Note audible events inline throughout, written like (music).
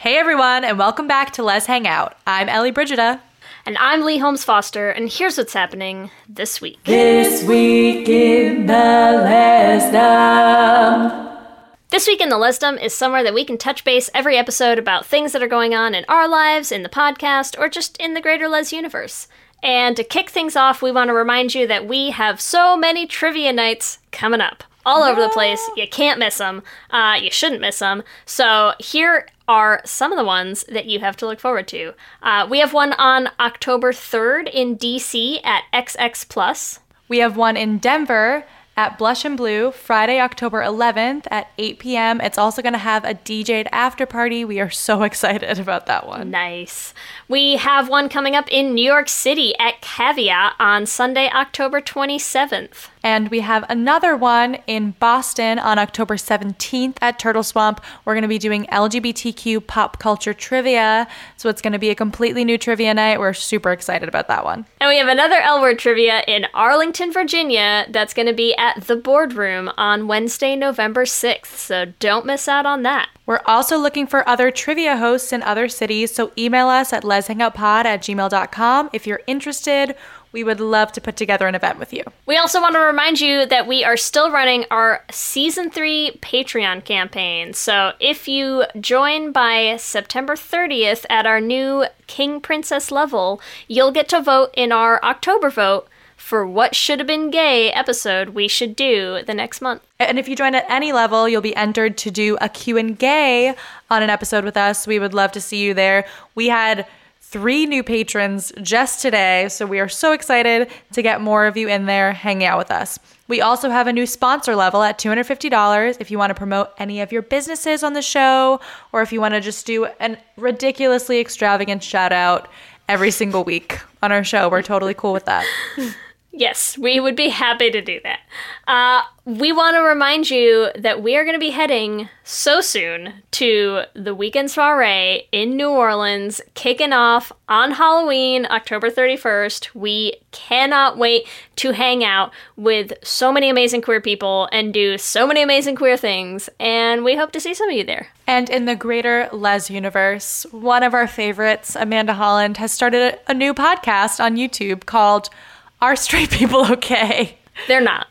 Hey everyone, and welcome back to Lez Hangout. I'm Ellie Brigida. And I'm Leigh Holmes Foster, and here's what's happening this week. This week in the Lesdom. This week in the Lesdom is somewhere that we can touch base every episode about things that are going on in our lives, in the podcast, or just in the greater Les universe. And to kick things off, we want to remind you that we have so many trivia nights coming up. All over the place. You can't miss them. Uh, you shouldn't miss them. So here are some of the ones that you have to look forward to. Uh, we have one on October 3rd in DC at XX Plus. We have one in Denver at Blush and Blue Friday, October 11th at 8 p.m. It's also going to have a DJ'd after party. We are so (laughs) excited about that one. Nice. We have one coming up in New York City at Caveat on Sunday, October 27th. And we have another one in Boston on October 17th at Turtle Swamp. We're going to be doing LGBTQ pop culture trivia. So it's going to be a completely new trivia night. We're super excited about that one. And we have another L Word trivia in Arlington, Virginia that's going to be at the Boardroom on Wednesday, November 6th. So don't miss out on that. We're also looking for other trivia hosts in other cities, so email us at lezhangoutpod at gmail.com if you're interested. We would love to put together an event with you. We also want to remind you that we are still running our season three Patreon campaign. So if you join by September 30th at our new King Princess level, you'll get to vote in our October vote for what should have been gay episode we should do the next month. And if you join at any level, you'll be entered to do a Q&A on an episode with us. We would love to see you there. We had three new patrons just today, so we are so excited to get more of you in there hanging out with us. We also have a new sponsor level at $250 if you want to promote any of your businesses on the show or if you want to just do a ridiculously extravagant shout out every single week on our show. We're totally cool with that. (laughs) Yes, we would be happy to do that. Uh, we want to remind you that we are going to be heading so soon to the weekend soiree in New Orleans, kicking off on Halloween, October 31st. We cannot wait to hang out with so many amazing queer people and do so many amazing queer things, and we hope to see some of you there. And in the greater Les universe, one of our favorites, Amanda Holland, has started a new podcast on YouTube called Are Straight (laughs) People Okay? They're not.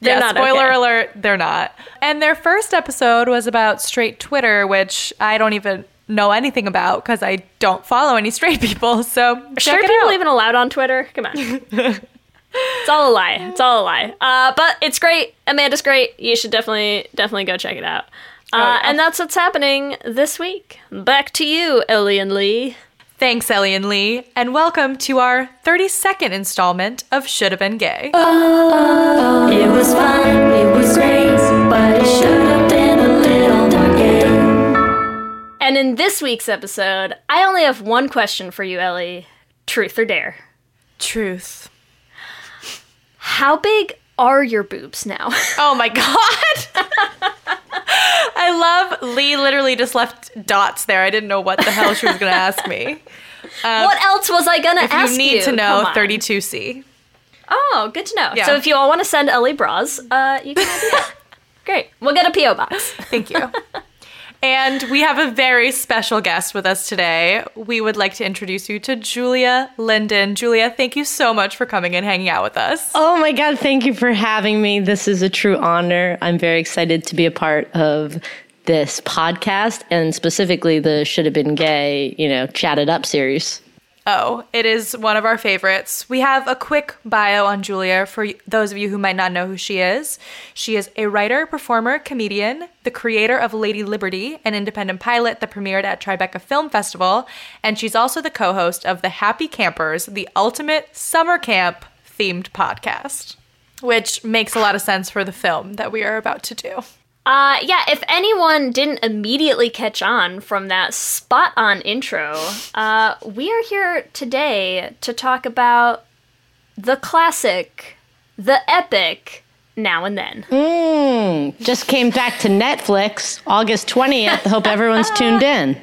They're yeah, not spoiler okay. alert, they're not. And their first episode was about straight Twitter, which I don't even know anything about because I don't follow any straight (laughs) people. So Sure, it people out. even allowed on Twitter? Come on. (laughs) it's all a lie. It's all a lie. Uh, but it's great. Amanda's great. You should definitely, definitely go check it out. Uh, yeah. And that's what's happening this week. Back to you, Ellie and Leigh. Thanks, Ellie and Leigh, and welcome to our 32nd installment of Should Have Been Gay. Oh, it was fun, it was great, but it should have been a little more gay. And in this week's episode, I only have one question for you, Ellie. Truth or dare? Truth. How big are your boobs now? Oh my (laughs) god! (laughs) I love Leigh literally just left dots there. I didn't know what the hell she was going to ask me. (laughs) what else was I gonna ask you need to know, 32C. Oh, good to know. Yeah. So if you all want to send Ellie bras, uh, you can (laughs) do that. Great. We'll get a PO box. Thank you. (laughs) and we have a very special guest with us today. We would like to introduce you to Julia Lindon. Julia, thank you so much for coming and hanging out with us. Oh my God, thank you for having me. This is a true honor. I'm very excited to be a part of this podcast and specifically the Should Have Been Gay, you know, Chatted Up series. Oh, it is one of our favorites. We have a quick bio on Julia for those of you who might not know who she is. She is a writer, performer, comedian, the creator of Lady Liberty, an independent pilot that premiered at Tribeca Film Festival, and she's also the co host of The Happy Campers, the ultimate summer camp themed podcast, which makes a lot of sense for the film that we are about to do. Uh, yeah, if anyone didn't immediately catch on from that spot on intro, uh, we are here today to talk about the classic, the epic, now and then. Mm, just came back to Netflix August 20th. Hope everyone's tuned in.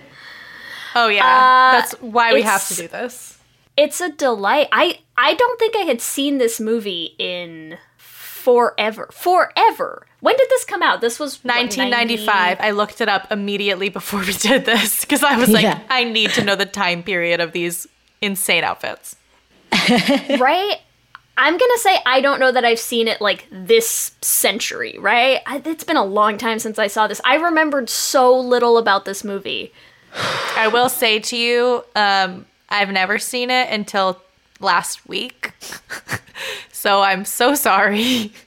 Oh, yeah. That's why we have to do this. It's a delight. I I don't think I had seen this movie in forever. Forever. When did this come out? This was what, 1995. I looked it up immediately before we did this because I was like, Yeah. I need to know the time period of these insane outfits. (laughs) right? I'm gonna say I don't know that I've seen it like this century, right? I, it's been a long time since I saw this. I remembered so little about this movie. (sighs) I will say to you, um, I've never seen it until last week. (laughs) so I'm so sorry. (laughs)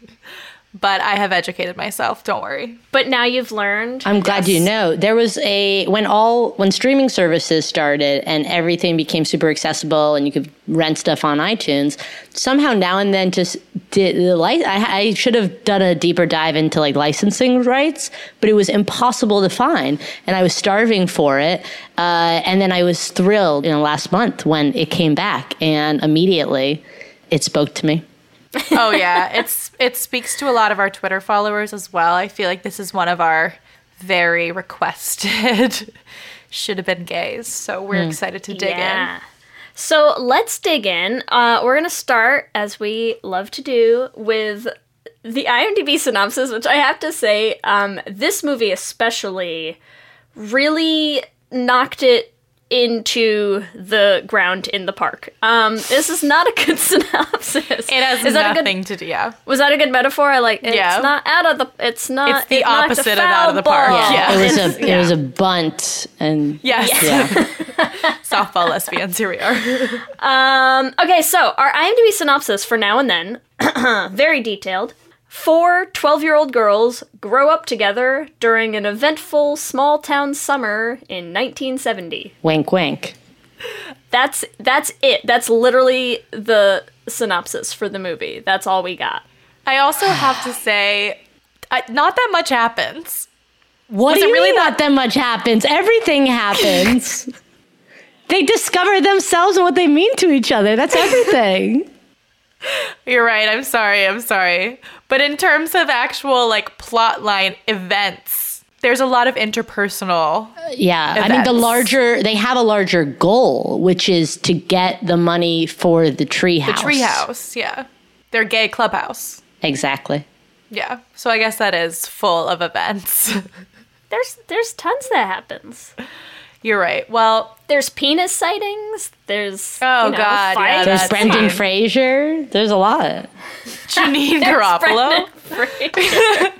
but I have educated myself. Don't worry. But now you've learned. I'm glad you know. There was a when all when streaming services started and everything became super accessible and you could rent stuff on iTunes. Somehow now and then, just did the li- I, I should have done a deeper dive into like licensing rights, but it was impossible to find, and I was starving for it. Uh, and then I was thrilled, you know, last month when it came back, and immediately it spoke to me. Oh yeah, it's it speaks to a lot of our Twitter followers as well. I feel like this is one of our very requested (laughs) should have been gays. So we're excited to dig in. So let's dig in. Uh, we're gonna start, as we love to do, with the IMDb synopsis, which I have to say, um, this movie especially really knocked it into the ground in the park. Um, this is not a good (laughs) synopsis. It has is that a good, nothing to do. Yeah. was that a good metaphor? I like. Yeah. It's Yeah. not out of the. It's not. It's the it opposite of out of the park. ball. Yeah. It was a (laughs) it was a bunt, and Yes. yeah. (laughs) Softball lesbians. Here we are. Um, okay, so our IMDb synopsis for now and then, (clears throat) very detailed. Four 12 year old girls grow up together during an eventful small town summer in 1970. wink, wink. That's that's it. That's literally the synopsis for the movie. That's all we got. I also have to say, I, not that much happens. What Was do it you really mean that- not that much happens? Everything happens. (laughs) they discover themselves and what they mean to each other. That's everything. You're right. I'm sorry. I'm sorry. But in terms of actual like plot line events, there's a lot of interpersonal. Uh, yeah, I mean the larger they have a larger goal, which is to get the money for the tree The house. treehouse. Yeah. Their gay clubhouse. Exactly. Yeah. So I guess that is full of events. (laughs) There's there's tons that happens. You're right. Well, There's penis sightings. There's Oh, you know, God, yeah. There's Brendan fine. Fraser. There's a lot. Janeane (laughs) Garofalo. (laughs)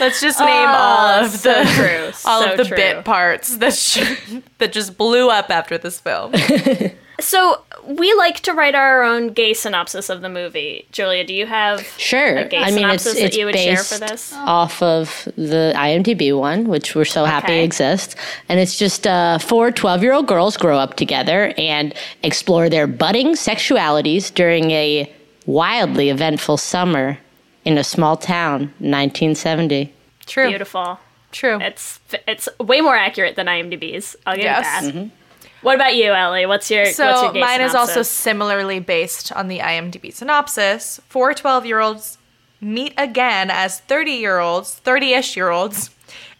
Let's just name ah, all of so the true, (laughs) all so of the true. bit parts that sh- that just blew up after this film. So we like to write our own gay synopsis of the movie. Julia, do you have Sure. a gay I mean, it's, synopsis that you would share based for this? off of the IMDb one, which we're so happy exists. And it's just uh, four 12 year old girls grow up together and explore their budding sexualities during a wildly eventful summer in a small town, 1970. True. Beautiful. True. It's it's way more accurate than IMDb's. I'll give Yes. it that. What about you, Ellie? What's your So what's your mine is also similarly based on the IMDb synopsis. Four 12 year olds meet again as 30 year olds, 30 ish year olds,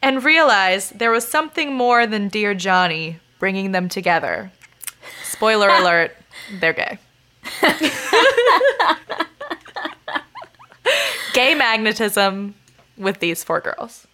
and realize there was something more than Dear Johnny bringing them together. Spoiler (laughs) alert, they're gay. (laughs) gay magnetism with these four girls.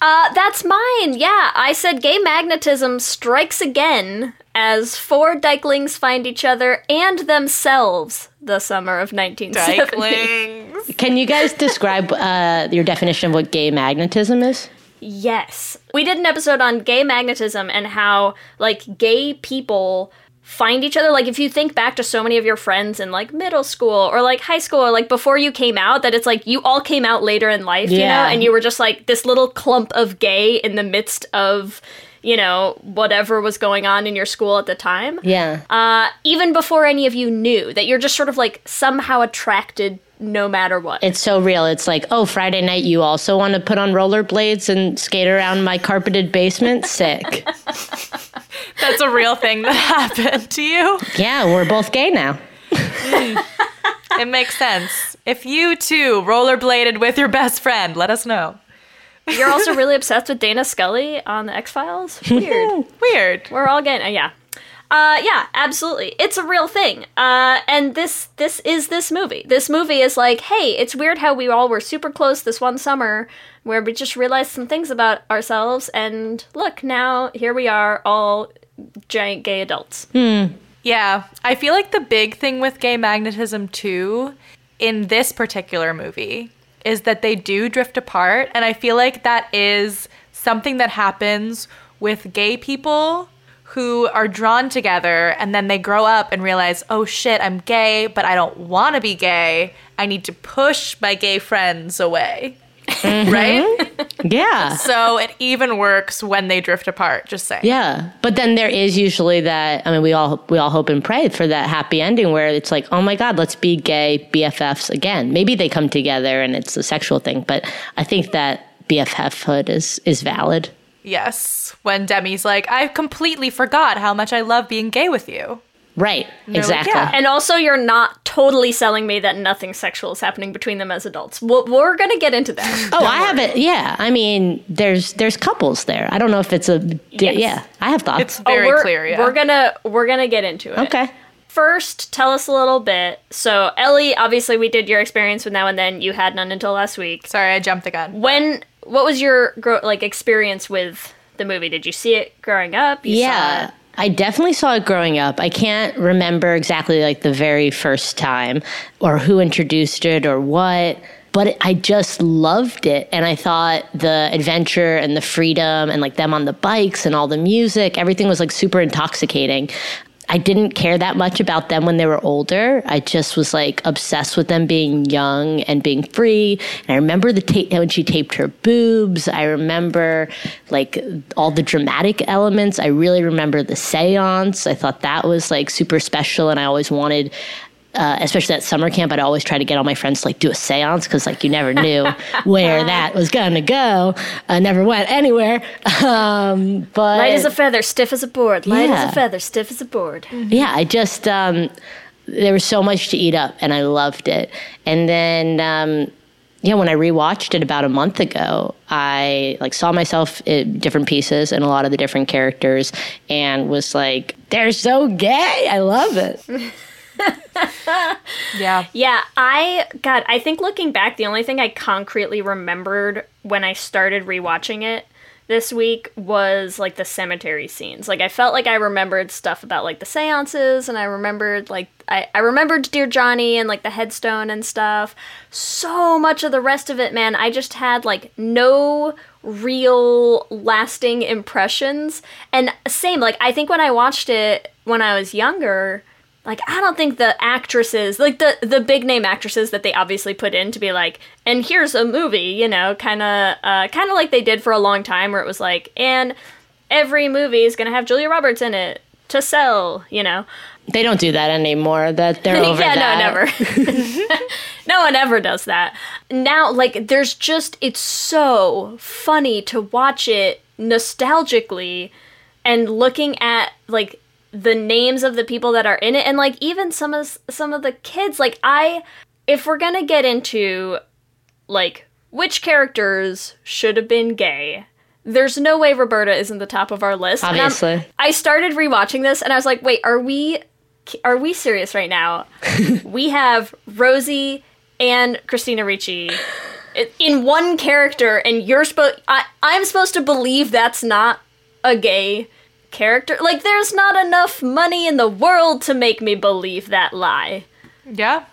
Uh, that's mine. Yeah, I said gay magnetism strikes again as four dykelings find each other and themselves the summer of 1970. Dyklings. Can you guys describe uh, your definition of what gay magnetism is? Yes. We did an episode on gay magnetism and how, like, gay people find each other. Like, if you think back to so many of your friends in, like, middle school or, like, high school or, like, before you came out, that it's like you all came out later in life, you know? Yeah. And you were just, like, this little clump of gay in the midst of, you know, whatever was going on in your school at the time. Yeah. Uh, even before any of you knew that you're just sort of, like, somehow attracted no matter what. It's so real. It's like, oh, Friday night, you also want to put on rollerblades and skate around my carpeted basement? Sick. (laughs) That's a real thing that (laughs) happened to you. Yeah, we're both gay now. It makes sense. If you too rollerbladed with your best friend, let us know. You're also really obsessed with Dana Scully on the X Files. (laughs) Weird. Weird. We're all getting uh, yeah. Uh, yeah, absolutely. It's a real thing. Uh, and this this is this movie. This movie is like, hey, it's weird how we all were super close this one summer where we just realized some things about ourselves and look, now here we are all giant gay adults. Hmm. Yeah, I feel like the big thing with gay magnetism too in this particular movie is that they do drift apart and I feel like that is something that happens with gay people who are drawn together and then they grow up and realize, "Oh shit, I'm gay, but I don't want to be gay. I need to push my gay friends away." Mm-hmm. right? (laughs) Yeah. So it even works when they drift apart, just saying. Yeah, but then there is usually that. I mean, we all we all hope and pray for that happy ending where it's like, oh my God, let's be gay BFFs again. Maybe they come together and it's a sexual thing, but I think that BFF hood is is valid. Yes. When Demi's like, I completely forgot how much I love being gay with you. Right. like, Exactly. yeah. And also, you're not totally selling me that nothing sexual is happening between them as adults. We'll, we're gonna get into that. (laughs) Oh, I have it. Yeah, I mean, there's there's couples there. I don't know if it's a Yes. yeah. I have thoughts. It's very Oh, we're, clear, yeah. We're gonna we're gonna get into it. okay. First, tell us a little bit. So, Ellie, obviously, we did your experience with Now and Then. You had none until last week. Sorry, I jumped the gun. When what was your like experience with the movie? Did you see it growing up? You saw Yeah. I definitely saw it growing up. I can't remember exactly like the very first time or who introduced it or what, but I just loved it. And I thought the adventure and the freedom and like them on the bikes and all the music, everything was like super intoxicating. I didn't care that much about them when they were older. I just was like obsessed with them being young and being free. And I remember the tape when she taped her boobs. I remember like all the dramatic elements. I really remember the seance. I thought that was like super special, and I always wanted. Uh, especially at summer camp, I'd always try to get all my friends to like do a seance because like you never knew (laughs) where that was gonna go. I never went anywhere. Um, but Light as a feather, stiff as a board. Light Yeah. as a feather, stiff as a board. yeah, I just um, there was so much to eat up, and I loved it. And then, um, yeah, when I rewatched it about a month ago, I like saw myself in different pieces and a lot of the different characters, and was like, "They're so gay! I love it." (laughs) (laughs) Yeah. Yeah, I God, I think looking back, the only thing I concretely remembered when I started rewatching it this week was like the cemetery scenes. Like I felt like I remembered stuff about like the seances and I remembered like I, I remembered Dear Johnny and like the headstone and stuff. So much of the rest of it, man, I just had like no real lasting impressions. And same, like I think when I watched it when I was younger, like I don't think the actresses, like the the big name actresses that they obviously put in to be like, and here's a movie, you know, kind of uh, kind of like they did for a long time, where it was like, and every movie is gonna have Julia Roberts in it to sell, you know. They don't do that anymore. That they're (laughs) over yeah, that. no, never. (laughs) (laughs) no one ever does that. Now, like, there's just it's so funny to watch it nostalgically and looking at like the names of the people that are in it and like even some of some of the kids like I if we're going to get into like which characters should have been gay there's no way Roberta isn't the top of our list. Obviously. I started rewatching this and I was like, wait, are we are we serious right now? (laughs) we have Rosie and Christina Ricci in one character, and you're supposed I I'm supposed to believe that's not a gay character. Like, there's not enough money in the world to make me believe that lie. Yeah.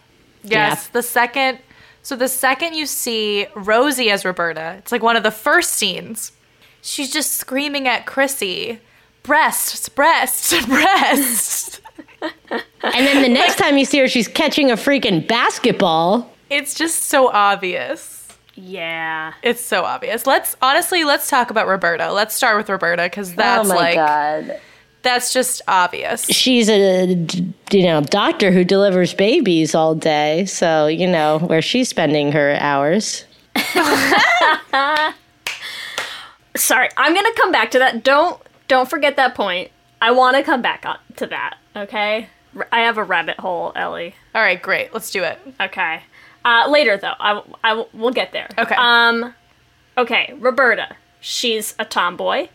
Yes. The second, so the second you see Rosie as Roberta, it's like one of the first scenes. She's just screaming at Chrissy, breasts, (laughs) breasts, breasts. And then the next time you see her, she's catching a freaking basketball. It's just so obvious. Yeah. It's so obvious. Let's honestly, let's talk about Roberta. Let's start with Roberta because oh that's like Oh god. that's just obvious. She's a you know doctor who delivers babies all day, so you know where she's spending her hours. (laughs) Sorry, I'm gonna come back to that. Don't don't forget that point. I want to come back on to that. Okay. R- I have a rabbit hole, Ellie. All right, great. Let's do it. Okay. Uh, later though, I, I we'll get there. Okay. Um. Okay, Roberta. She's a tomboy.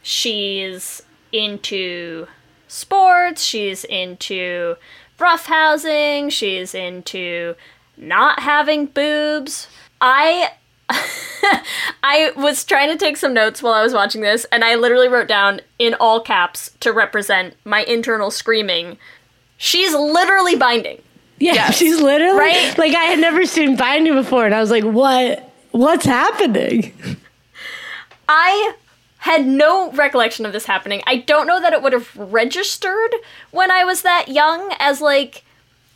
She's into sports. She's into roughhousing. She's into not having boobs. I (laughs) I was trying to take some notes while I was watching this, and I literally wrote down in all caps to represent my internal screaming. She's literally binding. Yeah, Yes. (laughs) she's literally Right? like I had never seen binding before, and I was like, "What? What's happening?" (laughs) I had no recollection of this happening. I don't know that it would have registered when I was that young as like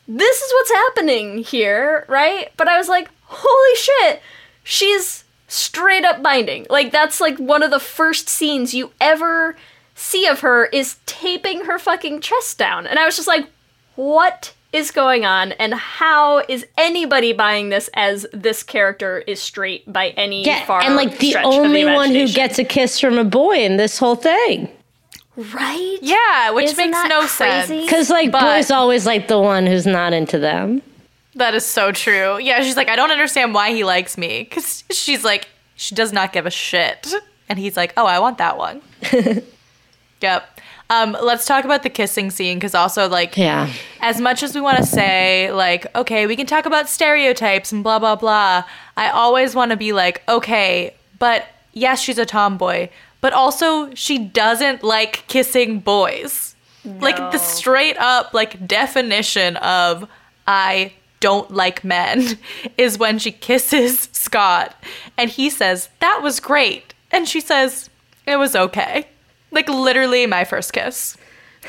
this is what's happening here, right? But I was like, holy shit, she's straight up binding. Like that's like one of the first scenes you ever see of her is taping her fucking chest down. And I was just like, what is going on and how is anybody buying this as this character is straight by any Yeah, far and like the stretch of only one who gets a kiss from a boy in this whole thing, right Yeah, which Isn't makes no crazy? sense. because like But- boys always like the one who's not into them. That is so true. Yeah, she's like, I don't understand why he likes me. Because she's like, she does not give a shit. And he's like, oh, I want that one. (laughs) yep. Um, let's talk about the kissing scene because also, like, Yeah, as much as we want to say, like, okay, we can talk about stereotypes and blah, blah, blah, I always want to be like, okay, but yes, she's a tomboy, but also she doesn't like kissing boys. Like, the straight up, like, definition of I don't like men (laughs) is when she kisses Scott and he says, that was great. And she says, it was okay. Like, literally my first kiss.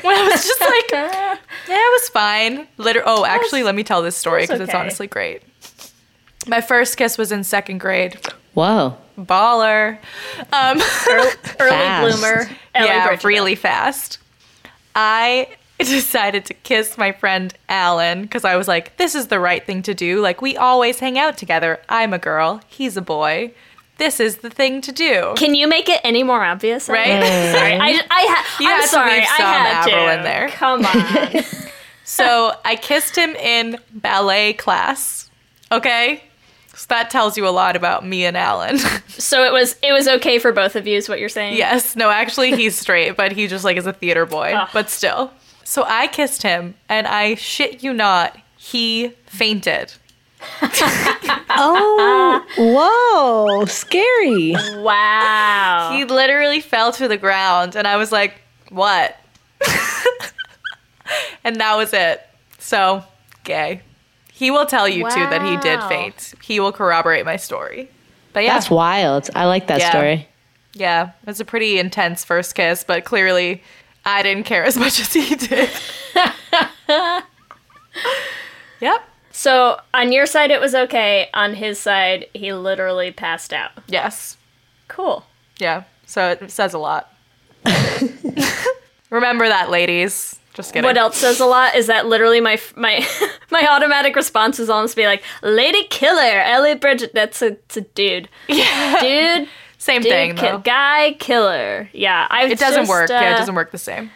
When I was just like, (laughs) yeah, it was fine. Liter- oh, actually, let me tell this story because it's okay. honestly great. My first kiss was in second grade. whoa, Baller. Um, (laughs) early Fast. bloomer. Ellie yeah, Brigida. really fast. I (laughs) decided to kiss my friend Alan because I was like, this is the right thing to do. Like, we always hang out together. I'm a girl, he's a boy. This is the thing to do. Can you make it any more obvious? Right? Sorry, mm. I, I ha- You I'm had to sorry, leave I some had Avril to. in there. Come on. (laughs) So I kissed him in ballet class. Okay? So that tells you a lot about me and Alan. (laughs) so it was it was okay for both of you, is what you're saying? yes, no, actually he's straight, but he just like is a theater boy. Ugh. But still. So I kissed him and I shit you not, he fainted. (laughs) Oh, whoa, scary. Wow. He literally fell to the ground, and I was like, "What?" (laughs) and that was it. So gay. He will tell you too that he did faint. He will corroborate my story. But yeah, That's wild. I like that Yeah. story. yeah, it was a pretty intense first kiss, but clearly I didn't care as much (laughs) as he did. yep. So on your side, it was okay. On his side, he literally passed out. Yes. Cool. Yeah. So it says a lot. (laughs) Remember that, ladies. Just kidding. What else says a lot is that literally my my (laughs) my automatic response is almost be like, "Lady Killer, Ellie Brigida." That's a, it's a dude. Yeah. Dude, (laughs) Same dude, thing, ki- though. guy killer. Yeah, I. It doesn't just, work. yeah, it uh, doesn't work the same.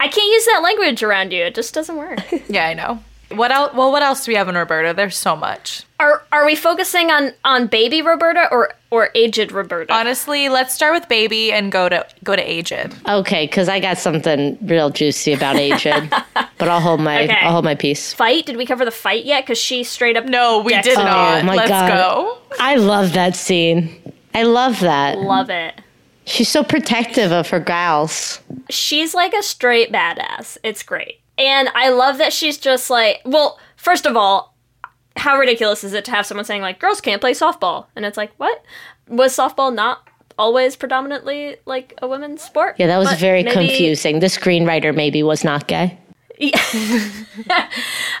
I can't use that language around you. It just doesn't work. Yeah, I know. What else? Well, what else do we have in Roberta? There's so much. are are we focusing on on baby Roberta or or aged Roberta? Honestly, let's start with baby and go to go to aged. Okay, because I got something real juicy about Aged, (laughs) but I'll hold my Okay. I'll hold my peace. fight? Did we cover the fight yet? Because she straight up. No, we Dex- did Oh, not. my let's God. go. I love that scene. I love that. Love it. She's so protective of her gals. she's like a straight badass. It's great. And I love that she's just like, well, first of all, how ridiculous is it to have someone saying like girls can't play softball? And it's like, what? Was softball not always predominantly like a women's sport? Yeah, that was But very maybe- confusing. The screenwriter maybe was not gay. (laughs)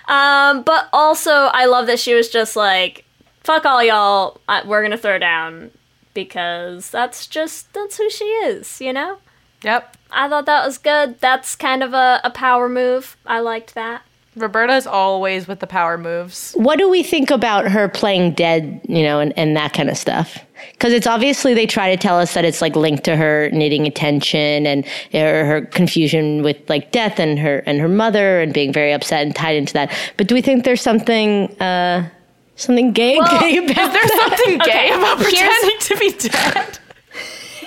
Um, but also I love that she was just like, fuck all y'all, I, we're gonna throw down because that's just that's who she is, you know? Yep. I thought that was good. That's kind of a, a power move. I liked that. Roberta's always with the power moves. What do we think about her playing dead, you know, and, and that kind of stuff? Because it's obviously they try to tell us that it's like linked to her needing attention and her, her confusion with like death and her and her mother and being very upset and tied into that. But do we think there's something uh, something gay, gay (laughs) about There's something gay about here's- pretending to be dead.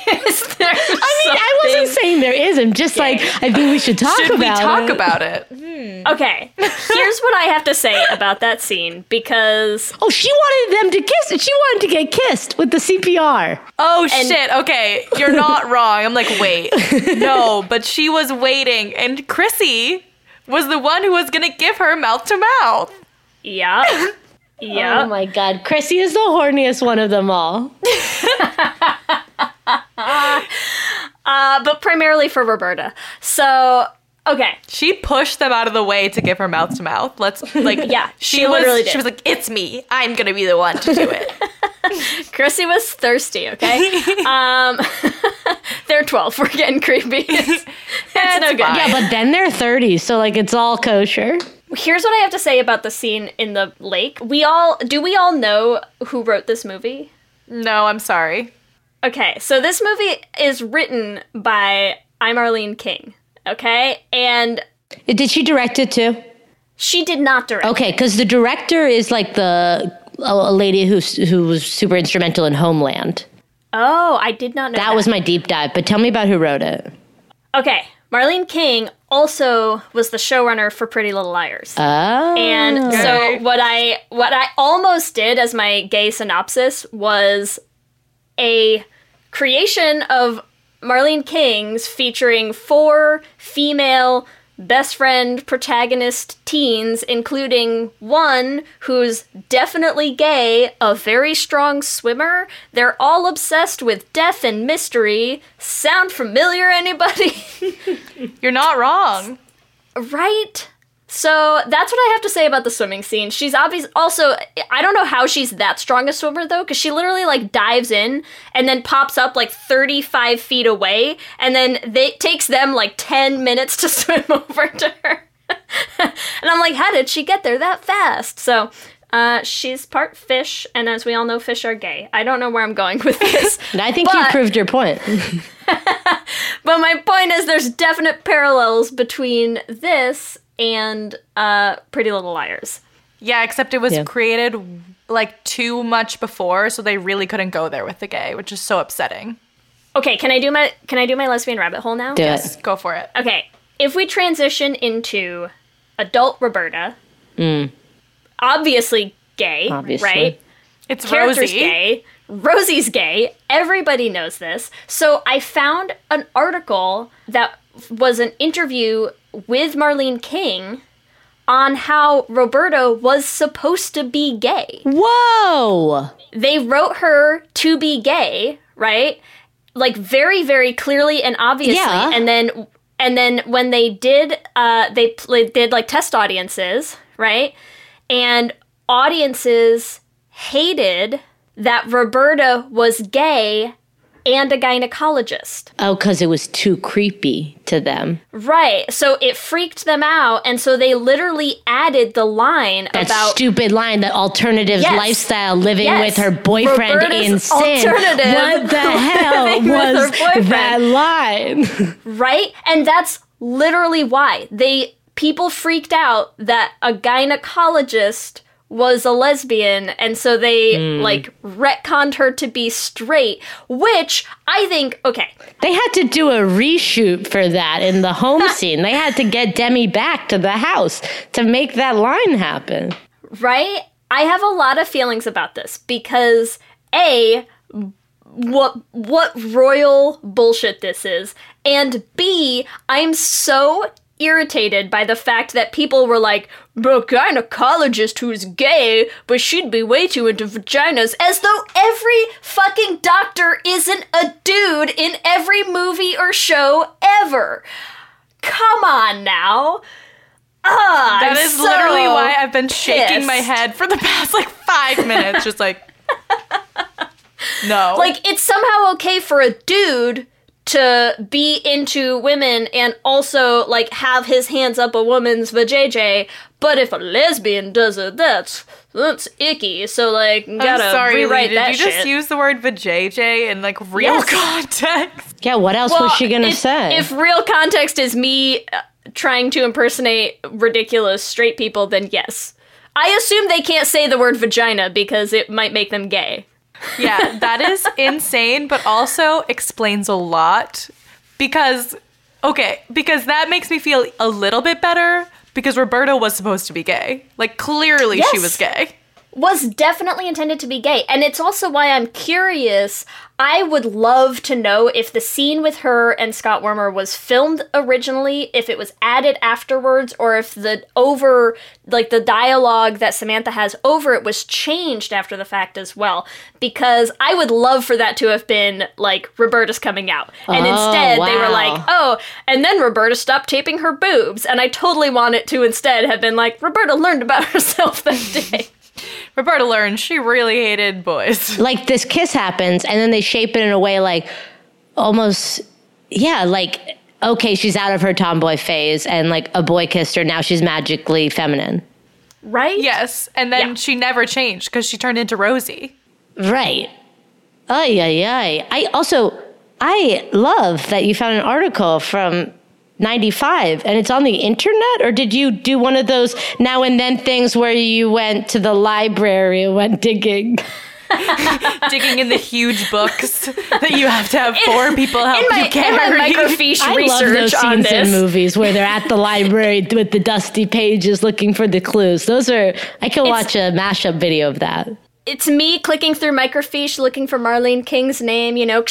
Is there I mean, I wasn't saying there is. I'm Just like I think we should talk Should we about talk it. about it? Hmm. Okay, here's what I have to say about that scene because Oh, she wanted them to kiss. She wanted to get kissed with the CPR. Oh shit. Okay, you're not (laughs) wrong. I'm like, wait, no, (laughs) but she was waiting, and Chrissy was the one who was gonna give her mouth to mouth. yeah, (laughs) yeah. Oh my God, Chrissy is the horniest one of them all. (laughs) uh, but primarily for Roberta. So okay, She pushed them out of the way to give her mouth to mouth. Let's like, (laughs) Yeah, she, she was. literally did. She was like, "It's me. I'm gonna be the one to do it." (laughs) Chrissy was thirsty. Okay, um, they're twelve. We're getting creepy. It's, it's no good. Yeah, but then they're 30, so like it's all kosher. Here's what I have to say about the scene in the lake. We all do. We all know who wrote this movie. no, I'm sorry. Okay, so this movie is written by I. Marlene King. Okay, and Did she direct it too? she did not direct. Okay, because the director is like the a, a lady who who was super instrumental in Homeland. Oh, I did not know. That was my deep dive. But tell me about who wrote it. okay. Marlene King also was the showrunner for Pretty Little Liars. Oh, And so what I what I almost did as my gay synopsis was a creation of Marlene King's featuring four female best friend protagonist teens including one who's definitely gay, a very strong swimmer. They're all obsessed with death and mystery. Sound familiar anybody? (laughs) You're not wrong. Right? So that's what I have to say about the swimming scene. She's obvious. Also, I don't know how she's that strong a swimmer though, because she literally like dives in and then pops up like 35 feet away, and then they takes them like 10 minutes to (laughs) swim over to her. (laughs) and I'm like, how did she get there that fast? So. Uh, she's part fish, and as we all know, fish are gay. I don't know where I'm going with this. (laughs) And I think you proved your point. But my point is, there's definite parallels between this and uh, Pretty Little Liars. Yeah, except it was Yeah. created like too much before, so they really couldn't go there with the gay, which is so upsetting. Okay, can I do my can I do my lesbian rabbit hole now? Do it. Go for it. Okay, if we transition into adult Roberta, obviously gay, Obviously. right? It's character's Rosie. gay. Rosie's gay. Everybody knows this. So I found an article that was an interview with Marlene King on how Roberta was supposed to be gay. Whoa! They wrote her to be gay, right? Like very very clearly and obviously Yeah. and then and then when they did uh they pl- did like test audiences, right? And audiences hated that Roberta was gay and a gynecologist. Oh, because it was too creepy to them. Right. So it freaked them out and so they literally added the line That about stupid line that alternative Yes. lifestyle living Yes. with her boyfriend Roberta's in sin. What the hell (laughs) living with her was that line? (laughs) right? And that's literally why they people freaked out that a gynecologist was a lesbian and so they hmm. like retconned her to be straight, which I think okay, They had to do a reshoot for that in the home (laughs) scene. They had to get Demi back to the house to make that line happen. right? I have a lot of feelings about this because A what what royal bullshit this is and B I'm so irritated by the fact that people were like the gynecologist who's gay but she'd be way too into vaginas as though every fucking doctor isn't a dude in every movie or show ever come on now ah That I'm is so literally why I've been shaking my head for the past like five minutes, just like. (laughs) No. like it's somehow okay for a dude to be into women and also like have his hands up a woman's vajayjay, but if a lesbian does it, that's that's icky. So like, gotta I'm sorry, rewrite Leigh, that did you just use the word vajayjay in like real Yes. context? (laughs) Yeah, what else Well, was she gonna if, say? If real context is me uh, trying to impersonate ridiculous straight people, then yes. I assume they can't say the word vagina because it might make them gay. Yeah, that is insane, but also explains a lot because, okay, because that makes me feel a little bit better because Roberta was supposed to be gay. Like, clearly she was gay. Was definitely intended to be gay. And it's also why I'm curious. I would love to know if the scene with her and Scott Wormer was filmed originally, if it was added afterwards, or if the over, like the dialogue that Samantha has over it was changed after the fact as well. Because I would love for that to have been like Roberta's coming out. And Oh, instead they were like, oh, and then Roberta stopped taping her boobs. And I totally want it to instead have been like, Roberta learned about (laughs) herself that day. Roberta learns she really hated boys. (laughs) like this kiss happens and then they shape it in a way like almost yeah like okay she's out of her tomboy phase and like a boy kissed her now she's magically feminine Right? Yes, and then Yeah. she never changed because she turned into Rosie. right ay ay ay i also i love that you found an article from 95 and it's on the internet or did you do one of those now and then things where you went to the library and went digging (laughs) digging in the huge books that you have to have four people help In my, you in carry. my microfiche I love those research on scenes in movies where they're at the library (laughs) with the dusty pages looking for the clues. Those are I can watch a mashup video of that. It's me clicking through microfiche looking for Marlene King's name, you know.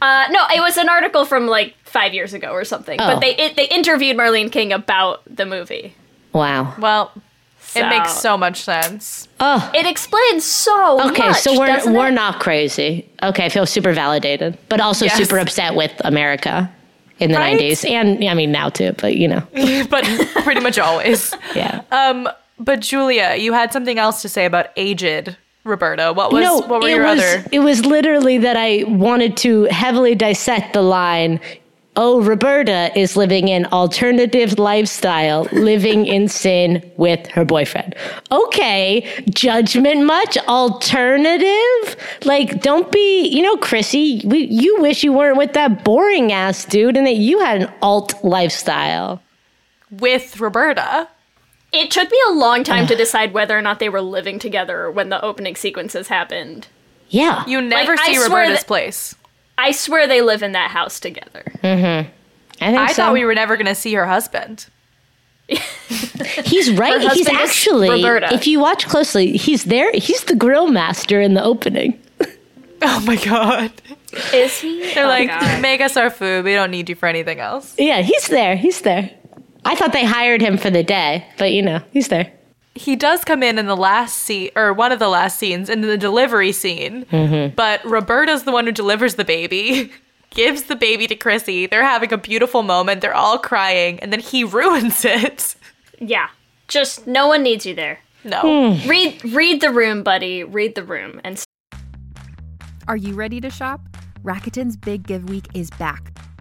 Uh, no, it was an article from like five years ago or something. Oh. But they it, they interviewed Marlene King about the movie. Wow. well, So, it makes so much sense. Oh, It explains so much. okay. much. so we're doesn't we're it? not crazy. Okay, I feel super validated, but also Yes. super upset with America in the Right? '90s, and yeah, I mean now too. But you know, (laughs) but pretty much always. (laughs) yeah. Um, but Julia, you had something else to say about aged Roberta. What was no, what were it your was other? it was literally that I wanted to heavily dissect the line. Oh, Roberta is living an alternative lifestyle, living in (laughs) sin with her boyfriend. Okay, judgment much? Alternative? Like, don't be, you know, Chrissy, we, you wish you weren't with that boring ass dude and that you had an alt lifestyle. with Roberta. It took me a long time to decide whether or not they were living together when the opening sequences happened. Yeah. You never Like, see swear Roberta's that- place. I swear they live in that house together. Mm-hmm. I think I so. thought we were never going to see her husband. (laughs) He's right. Her He's actually, Roberta. if you watch closely, he's there. He's the grill master in the opening. (laughs) Oh my god. Is he? They're Oh, like, God. make us our food. We don't need you for anything else. Yeah, he's there. He's there. I thought they hired him for the day, but you know, he's there. He does come in in the last scene, or one of the last scenes, in the delivery scene. Mm-hmm. But Roberta's the one who delivers the baby, (laughs) gives the baby to Chrissy. They're having a beautiful moment. They're all crying, and then he (laughs) ruins it. yeah. Just no one needs you there. No. Hmm. Read read the room, buddy. Read the room. And Are you ready to shop? Rakuten's Big Give Week is back.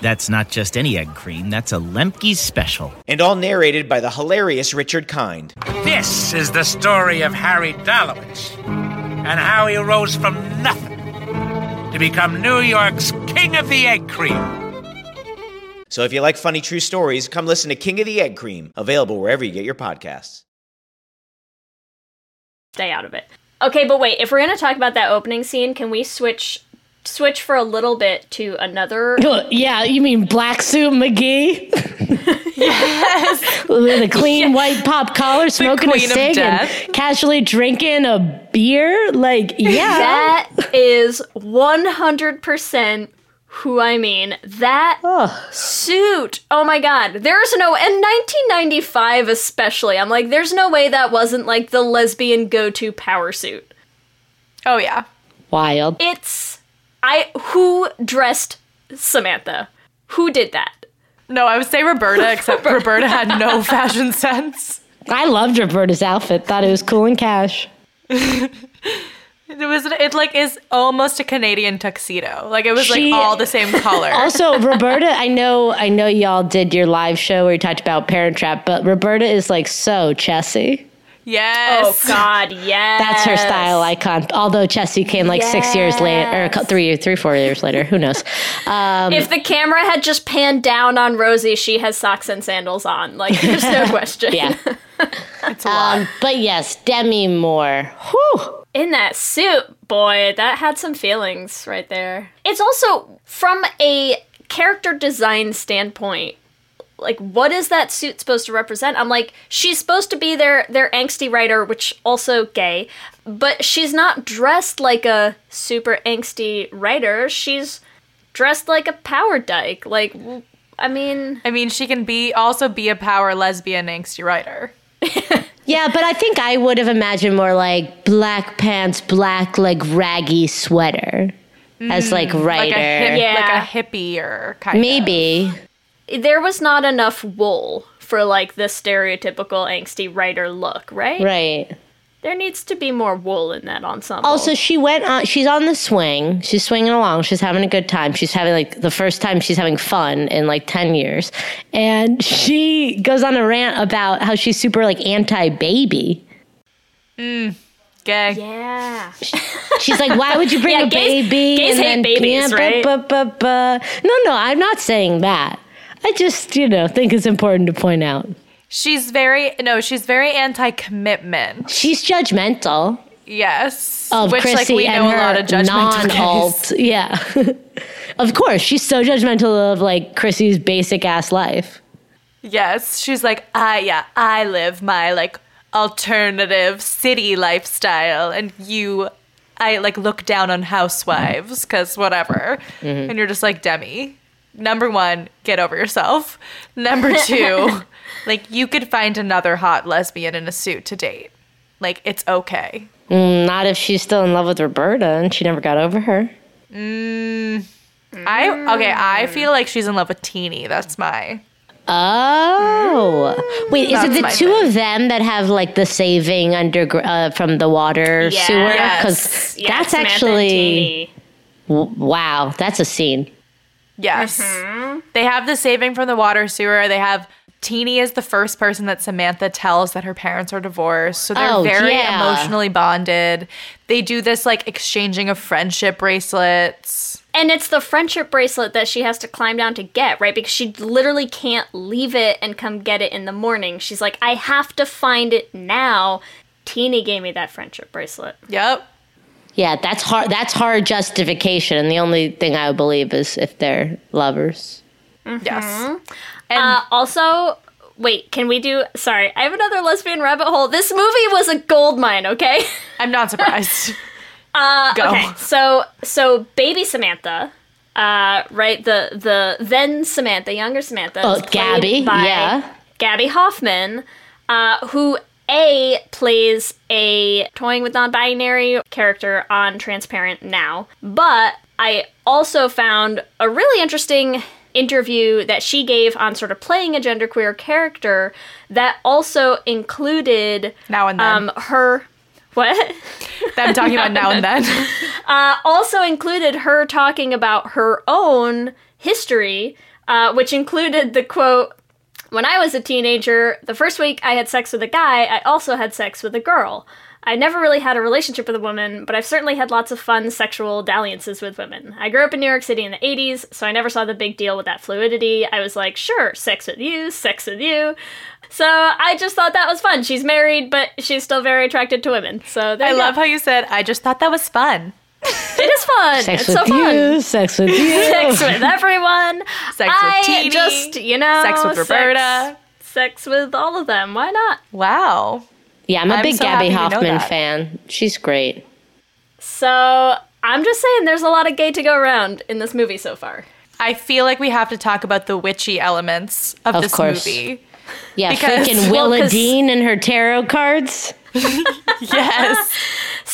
That's not just any egg cream, that's a Lemke's special. and all narrated by the hilarious Richard Kind. This is the story of Harry Dalowitz and how he rose from nothing to become New York's King of the Egg Cream. So if you like funny true stories, come listen to King of the Egg Cream, available wherever you get your podcasts. stay out of it. Okay, but wait, if we're gonna talk about that opening scene, can we switch switch for a little bit to another (laughs) oh, Yeah, you mean Black Suit McGee? (laughs) yes. With a clean white pop collar, smoking a cig, and casually drinking a beer. Like, yeah. That is 100% who I mean. That suit. Oh my god. There's no in 1995 especially. I'm like there's no way that wasn't like the lesbian go-to power suit. Oh, yeah. Wild. It's I who dressed Samantha? Who did that? No, I would say Roberta, (laughs) except Roberta had no fashion sense. I loved Roberta's outfit. Thought it was cool and cash. It was it like is almost a Canadian tuxedo. Like it was She- like all the same color. Also, (laughs) Roberta, I know, I know, y'all did your live show where you talked about Parent Trap, but Roberta is like so Chessy. Yes. Oh god, yes. That's her style icon. Although Chessy came like six years later, or a cou- three, three, four years later. Who knows? (laughs) Um, If the camera had just panned down on Rosie, she has socks and sandals on. Like there's no (laughs) question. yeah. (laughs) It's a lot. Um, but yes, Demi Moore. Whew. in that suit, boy, that had some feelings right there. It's also from a character design standpoint. Like, what is that suit supposed to represent? I'm like, she's supposed to be their their angsty writer, which also gay, but she's not dressed like a super angsty writer. She's dressed like a power dyke. Like, w- I mean, I mean, she can be also be a power lesbian angsty writer. (laughs) Yeah, but I think I would have imagined more like black pants, black like raggy sweater as like mm, Like writer. a hip, Yeah. like a hippier kind of Maybe. There was not enough wool for like the stereotypical angsty writer look, right? Right. There needs to be more wool in that ensemble. Also, she went on. She's on the swing. She's swinging along. She's having a good time. She's having like the first time she's having fun in like ten years, and she goes on a rant about how she's super like anti-baby. of gay. yeah. She's like, "Why would you bring (laughs) Yeah, a gays- baby?" gays hate babies, yeah, right? No, no, I'm not saying that. I just, you know, think it's important to point out. She's very no, she's very anti-commitment. She's judgmental Yes, of which Chrissy like we and know a her lot of judgmental non-alt. Yeah. (laughs) of course, she's so judgmental of like Chrissy's basic ass life. Yes, she's like, I yeah, I live my like alternative city lifestyle, and you, I like look down on housewives because whatever, Mhm. and you're just like Demi. Number one, get over yourself. Number (laughs) two, like you could find another hot lesbian in a suit to date. Like it's okay. Mm, not if she's still in love with Roberta and she never got over her. Mm, I okay. I feel like she's in love with Teeny. That's my. Oh, wait! Is it the my two of them that have like the saving under uh, from the water Yeah. sewer? Yes. That's Samantha actually wow. That's a scene. Yes. Mm-hmm. They have the saving from the water sewer. They have Teeny is the first person that Samantha tells that her parents are divorced. So they're Oh, very yeah. emotionally bonded. They do this like exchanging of friendship bracelets. And it's the friendship bracelet that she has to climb down to get, right? Because she literally can't leave it and come get it in the morning. She's like, I have to find it now. Teeny gave me that friendship bracelet. Yep. Yeah, that's hard. That's hard justification. And the only thing I would believe is if they're lovers. Yes. uh, also, wait, can we do? Sorry, I have another lesbian rabbit hole. This movie was a gold mine. Okay. (laughs) I'm not surprised. (laughs) uh, Go. Okay, so so baby Samantha. Uh, right, the the then Samantha, younger Samantha, Oh, is Gaby, by yeah. Gaby Hoffmann, uh, who a plays a toying with non-binary character on Transparent now, but I also found a really interesting interview that she gave on sort of playing a genderqueer character that also included now and then um, her what that I'm talking about now and then. (laughs) uh, also included her talking about her own history, uh, which included the quote When I was a teenager, the first week I had sex with a guy, I also had sex with a girl. I never really had a relationship with a woman, but I've certainly had lots of fun sexual dalliances with women. I grew up in New York City in the 80s, so I never saw the big deal with that fluidity. I was like, sure, sex with you, sex with you. So I just thought that was fun. She's married, but she's still very attracted to women. So I you go. love how you said, I just thought that was fun. (laughs) It is fun. Sex it's with so fun. you. Sex with (laughs) you. Sex with everyone. Sex with I Teeny. Just you know, Sex with Roberta. Sex, sex with all of them. Why not? Wow. Yeah, I'm a I'm big so Gaby happy to know Hoffmann fan. She's great. So I'm just saying, there's a lot of gay to go around in this movie so far. I feel like we have to talk about the witchy elements of, Of this course. movie. Yeah, Because- freaking (laughs) well, Willa 'cause- Dean and her tarot cards. Yes.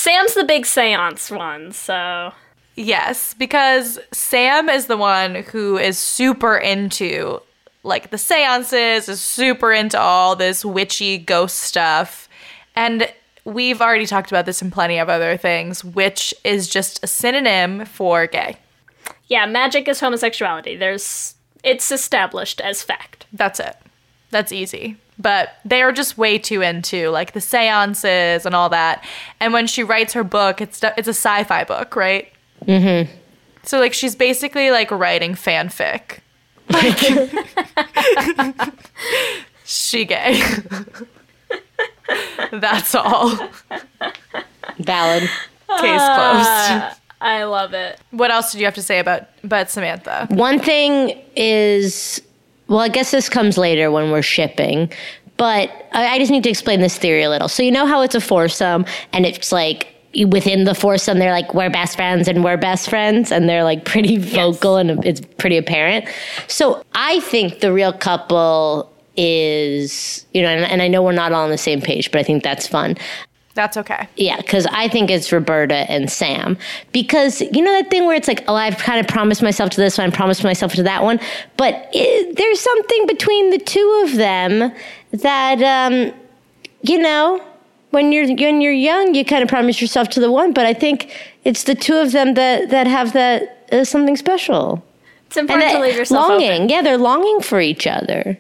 Sam's the big seance one, so Yes, because Sam is the one who is super into like the seances, is super into all this witchy ghost stuff. And we've already talked about this in plenty of other things, which is just a synonym for gay. yeah, magic is homosexuality. There's it's established as fact. That's it. That's easy. But they are just way too into like the seances and all that. And when she writes her book, it's it's a sci-fi book, right? Mm-hmm. So like she's basically like writing fanfic. Like (laughs) she gay. (laughs) That's all. Valid. Case Ah, closed. I love it. What else did you have to say about about Samantha? One thing is, well, I guess this comes later when we're shipping, but I, I just need to explain this theory a little. So you know how it's a foursome, and it's like within the foursome, they're like we're best friends and we're best friends, and they're like pretty vocal and it's pretty apparent. So I think the real couple is, you know, and, and I know we're not all on the same page, but I think that's fun. That's okay. Yeah, because I think it's Roberta and Sam. Because you know that thing where it's like, oh, I've kind of promised myself to this one, promised myself to that one, but it, there's something between the two of them that, um, you know, when you're when you're young, you kind of promise yourself to the one, but I think it's the two of them that that have that uh, something special. It's important And to leave yourself longing. open. Yeah, they're longing for each other.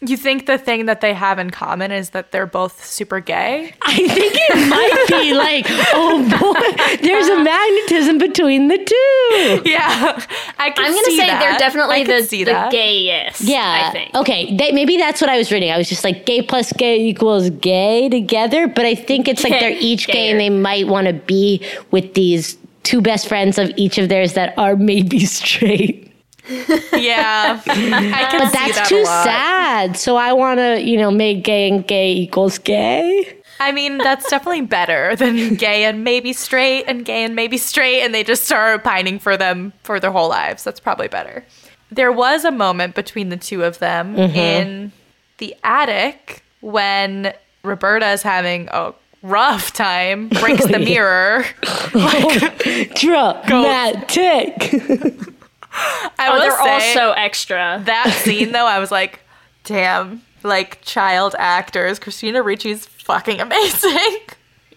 You think the thing that they have in common is that they're both super gay? I think it might be (laughs) like, oh boy, there's a uh, magnetism between the two. Yeah, I can I'm gonna say that. they're definitely I the, see the that. gayest. Yeah. I think. Okay. They, maybe that's what I was reading. I was just like, gay plus gay equals gay together. But I think it's like they're each gay and they might want to be with these two best friends of each of theirs that are maybe (laughs) straight. Yeah, (laughs) I can But see that's that too a lot. sad. So I want to, you know, make gay and gay equals gay. I mean, that's definitely better than gay and maybe straight and gay and maybe straight, and they just start pining for them for their whole lives. That's probably better. There was a moment between the two of them Mhm. in the attic when Roberta is having a rough time, breaks the mirror. Oh, the yeah. mirror. (laughs) (laughs) Dramatic. I oh, will they're all so extra. that (laughs) scene though, I was like, damn, like child actors. Christina Ricci's fucking amazing. (laughs)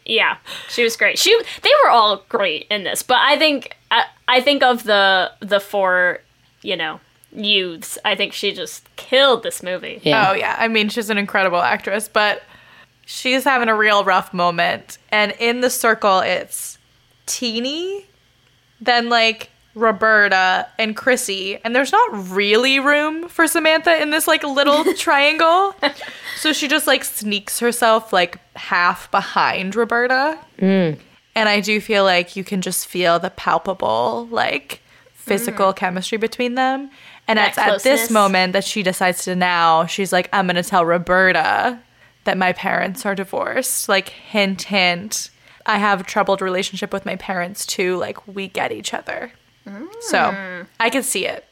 Yeah, she was great. She they were all great in this, but I think I, I think of the the four, you know, youths. I think she just killed this movie. Oh yeah, I mean she's an incredible actress, but she's having a real rough moment. And in the circle, it's Teeny, then like Roberta and Chrissy, and there's not really room for Samantha in this like little (laughs) triangle. So she just like sneaks herself like half behind Roberta. Mm. And I do feel like you can just feel the palpable, like, physical chemistry between them. And That it's at this moment that she decides to now, she's like, I'm going to tell Roberta that my parents are divorced. Like, hint, hint. I have a troubled relationship with my parents too. Like, we get each other. So I can see it.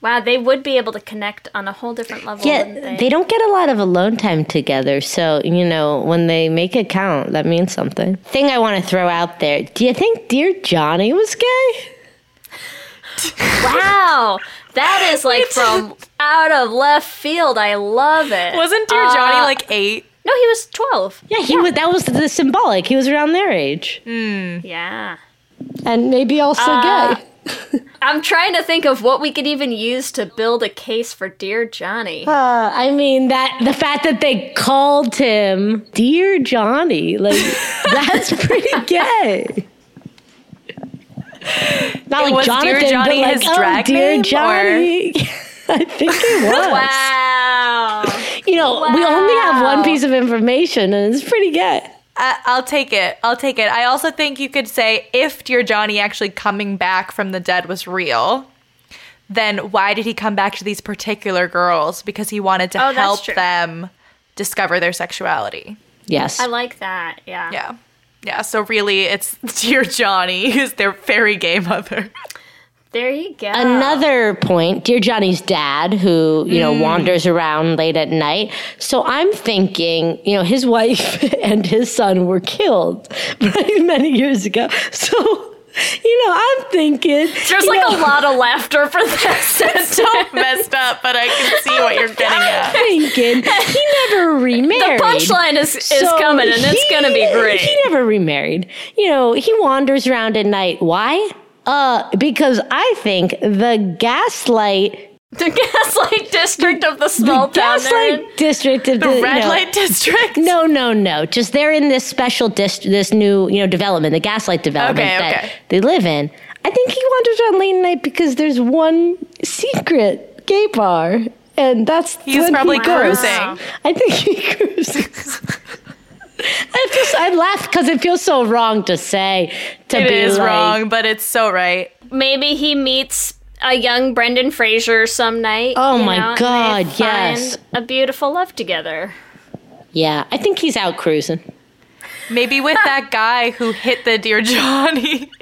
Wow, they would be able to connect on a whole different level. Yeah, wouldn't they don't get a lot of alone time together. So, you know, when they make it count, that means something. Thing I want to throw out there do you think Dear Johnny was gay? Wow, that is (laughs) like from out of left field. I love it. Wasn't Dear Johnny Uh, like eight? No, he was twelve. Yeah, he was. That was the symbolic. He was around their age, Yeah. and maybe also Uh, gay. (laughs) I'm trying to think of what we could even use to build a case for Dear Johnny. Uh, I mean that the fact that they called him Dear Johnny, like (laughs) that's pretty gay. Not like Was Dear Jonathan, Johnny but like, his oh, drag Dear name, or- Johnny. (laughs) I think it was. Wow. You know, we only have one piece of information, and it's pretty gay. I, I'll take it. I'll take it. I also think you could say if Dear Johnny actually coming back from the dead was real, then why did he come back to these particular girls? Because he wanted to Oh, help them discover their sexuality. Yes. I like that. Yeah. Yeah. Yeah. So really, it's (laughs) Dear Johnny who's their fairy gay mother. There you go. Another point, dear Johnny's dad, who, you know, mm. wanders around late at night. So I'm thinking, you know, his (laughs) wife and his son were killed (laughs) many years ago. So, you know, I'm thinking. There's like know, a lot of laughter for this. (laughs) It's so messed up, but I can see what you're getting at. I'm thinking he never remarried. The punchline is is coming, and it's gonna be great. He never remarried. You know, he wanders around at night. Why? Uh, because I think the gaslight the gaslight district of the small the town. gaslight district of The the, you red know- light district. No, no, no. Just they're in this special dist- this new, you know, development, the gaslight development Okay, that okay. they live in. I think he wanders around late night because there's one secret gay bar, and that's He's probably he cruising. I think he (laughs) cruises. (laughs) I just I laugh because it feels so wrong to say to It be is like, wrong, but it's so right. Maybe he meets a young Brendan Fraser some night. Oh you my know, and God, they yes. A beautiful love together. Yeah, I think he's out cruising. Maybe with (laughs) that guy who hit the Dear Johnny. (laughs)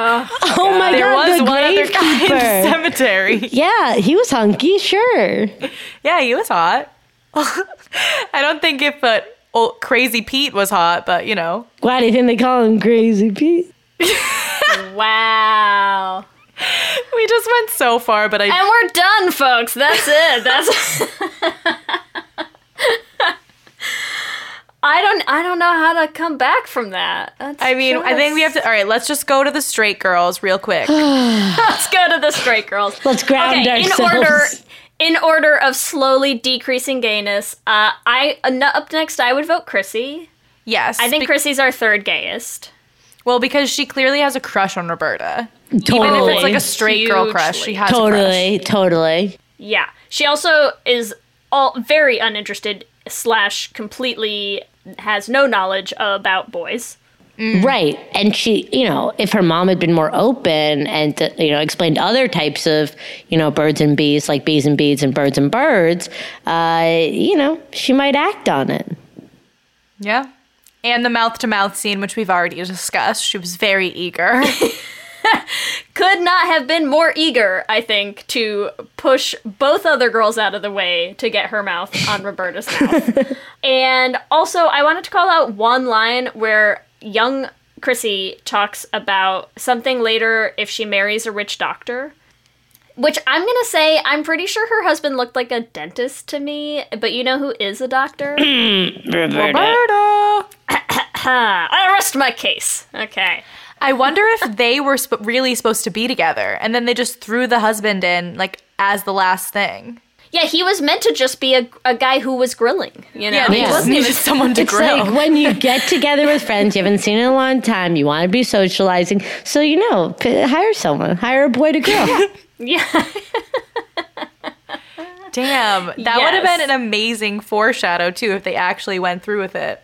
Oh my there god, was the one other guy in the cemetery. Yeah, he was hunky, sure. Yeah, he was hot. I don't think if uh, old, Crazy Pete was hot, but you know. Why do you think they call him Crazy Pete? (laughs) Wow. We just went so far, but I And we're done, folks. That's it. That's (laughs) I don't I don't know how to come back from that. That's I mean, I think we have to all right, let's just go to the straight girls real quick. (sighs) Let's go to the straight girls. Let's ground okay, ourselves. in order in order of slowly decreasing gayness, uh, I uh, up next I would vote Chrissy. Yes. I think be- Chrissy's our third gayest. Well, because she clearly has a crush on Roberta. Even if it's like a straight girl crush, she has a crush. Totally, totally. Yeah. She also is all very uninterested slash completely has no knowledge about boys. Right. And she, you know, if her mom had been more open and, uh, you know, explained other types of, you know, birds and bees, like bees and beads and birds and birds, uh, you know, she might act on it. Yeah. And the mouth to mouth scene, which we've already discussed. She was very eager. (laughs) Could not have been more eager, I think, to push both other girls out of the way to get her mouth on Roberta's mouth. (laughs) and also, I wanted to call out one line where young Chrissy talks about something later if she marries a rich doctor. Which I'm gonna say, I'm pretty sure her husband looked like a dentist to me, but you know who is a doctor? (clears throat) Roberta! (coughs) I rest my case. Okay. I wonder if they were sp- really supposed to be together and then they just threw the husband in, like, as the last thing. Yeah, he was meant to just be a, a guy who was grilling, you know? Yeah, they He just wasn't needed even- (laughs) someone to It's grill. like when you get together with friends you haven't seen in a long time, you want to be socializing. So, you know, p- hire someone, hire a boy to grill. Yeah. (laughs) Damn, that would have been an amazing foreshadow, too, if they actually went through with it.